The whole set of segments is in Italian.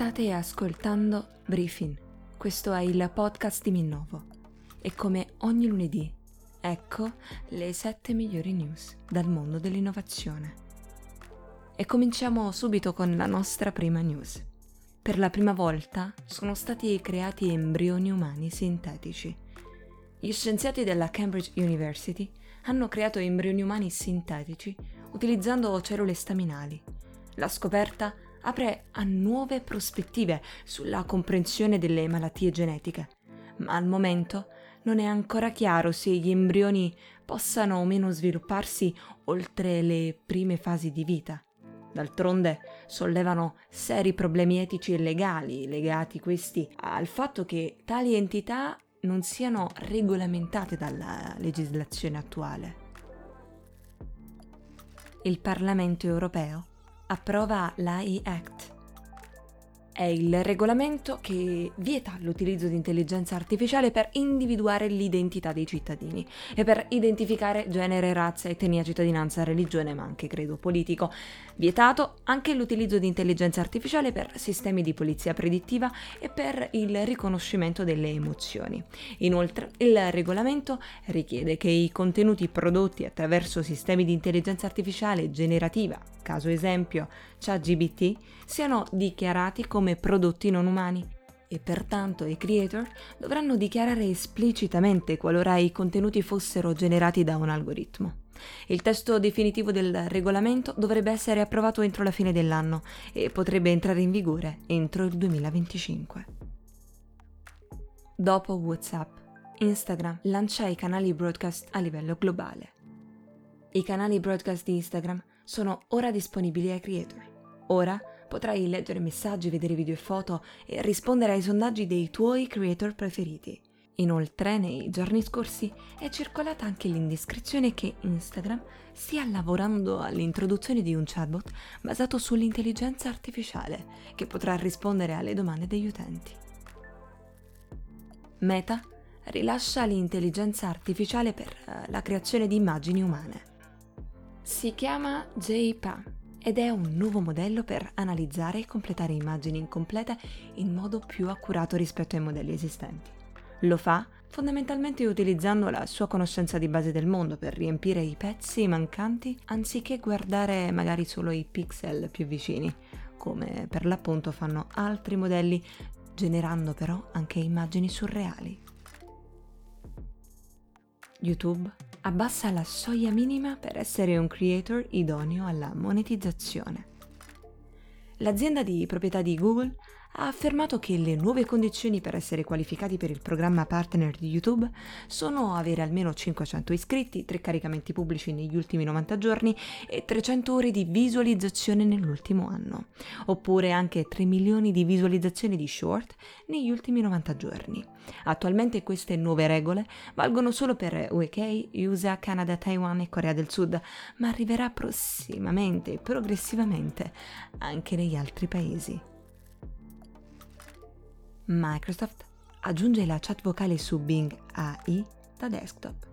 State ascoltando Briefing, questo è il podcast di Minnovo e come ogni lunedì, ecco le 7 migliori news dal mondo dell'innovazione. E cominciamo subito con la nostra prima news. Per la prima volta sono stati creati embrioni umani sintetici. Gli scienziati della Cambridge University hanno creato embrioni umani sintetici utilizzando cellule staminali. La scoperta apre a nuove prospettive sulla comprensione delle malattie genetiche, ma al momento non è ancora chiaro se gli embrioni possano o meno svilupparsi oltre le prime fasi di vita. D'altronde sollevano seri problemi etici e legali legati questi al fatto che tali entità non siano regolamentate dalla legislazione attuale. Il Parlamento europeo approva l'AI Act, è il regolamento che vieta l'utilizzo di intelligenza artificiale per individuare l'identità dei cittadini e per identificare genere, razza, etnia, cittadinanza, religione, ma anche credo politico. Vietato anche l'utilizzo di intelligenza artificiale per sistemi di polizia predittiva e per il riconoscimento delle emozioni. Inoltre, il regolamento richiede che i contenuti prodotti attraverso sistemi di intelligenza artificiale generativa, caso esempio ChatGBT, siano dichiarati come prodotti non umani e pertanto i creator dovranno dichiarare esplicitamente qualora i contenuti fossero generati da un algoritmo. Il testo definitivo del regolamento dovrebbe essere approvato entro la fine dell'anno e potrebbe entrare in vigore entro il 2025. Dopo WhatsApp, Instagram lancia i canali broadcast a livello globale. I canali broadcast di Instagram sono ora disponibili ai creator. Ora potrai leggere messaggi, vedere video e foto e rispondere ai sondaggi dei tuoi creator preferiti. Inoltre, nei giorni scorsi è circolata anche l'indiscrezione che Instagram stia lavorando all'introduzione di un chatbot basato sull'intelligenza artificiale che potrà rispondere alle domande degli utenti. Meta rilascia l'intelligenza artificiale per eh, la creazione di immagini umane. Si chiama JPA ed è un nuovo modello per analizzare e completare immagini incomplete in modo più accurato rispetto ai modelli esistenti. Lo fa fondamentalmente utilizzando la sua conoscenza di base del mondo per riempire i pezzi mancanti anziché guardare magari solo i pixel più vicini, come per l'appunto fanno altri modelli, generando però anche immagini surreali. YouTube abbassa la soglia minima per essere un creator idoneo alla monetizzazione. L'azienda di proprietà di Google ha affermato che le nuove condizioni per essere qualificati per il programma partner di YouTube sono avere almeno 500 iscritti, 3 caricamenti pubblici negli ultimi 90 giorni e 300 ore di visualizzazione nell'ultimo anno, oppure anche 3 milioni di visualizzazioni di short negli ultimi 90 giorni. Attualmente queste nuove regole valgono solo per UK, USA, Canada, Taiwan e Corea del Sud, ma arriverà prossimamente e progressivamente anche negli altri paesi. Microsoft aggiunge la chat vocale su Bing AI da desktop.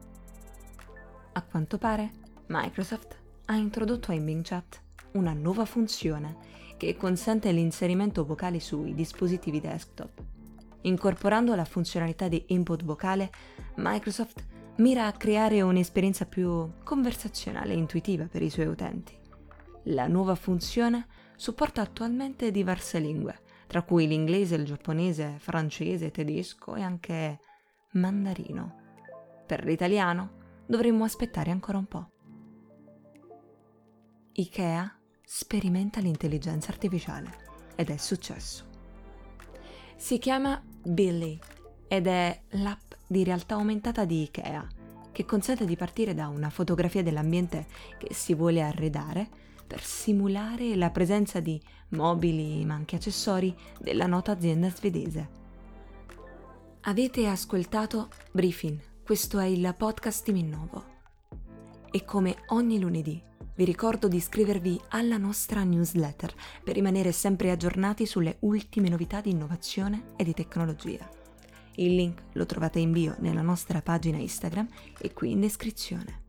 A quanto pare, Microsoft ha introdotto in Bing Chat una nuova funzione che consente l'inserimento vocale sui dispositivi desktop. Incorporando la funzionalità di input vocale, Microsoft mira a creare un'esperienza più conversazionale e intuitiva per i suoi utenti. La nuova funzione supporta attualmente diverse lingue, tra cui l'inglese, il giapponese, francese, tedesco e anche mandarino. Per l'italiano dovremmo aspettare ancora un po'. IKEA sperimenta l'intelligenza artificiale ed è successo. Si chiama Billy ed è l'app di realtà aumentata di IKEA che consente di partire da una fotografia dell'ambiente che si vuole arredare per simulare la presenza di mobili ma anche accessori della nota azienda svedese. Avete ascoltato Briefing, questo è il podcast di Minnovo. E come ogni lunedì vi ricordo di iscrivervi alla nostra newsletter per rimanere sempre aggiornati sulle ultime novità di innovazione e di tecnologia. Il link lo trovate in bio nella nostra pagina Instagram e qui in descrizione.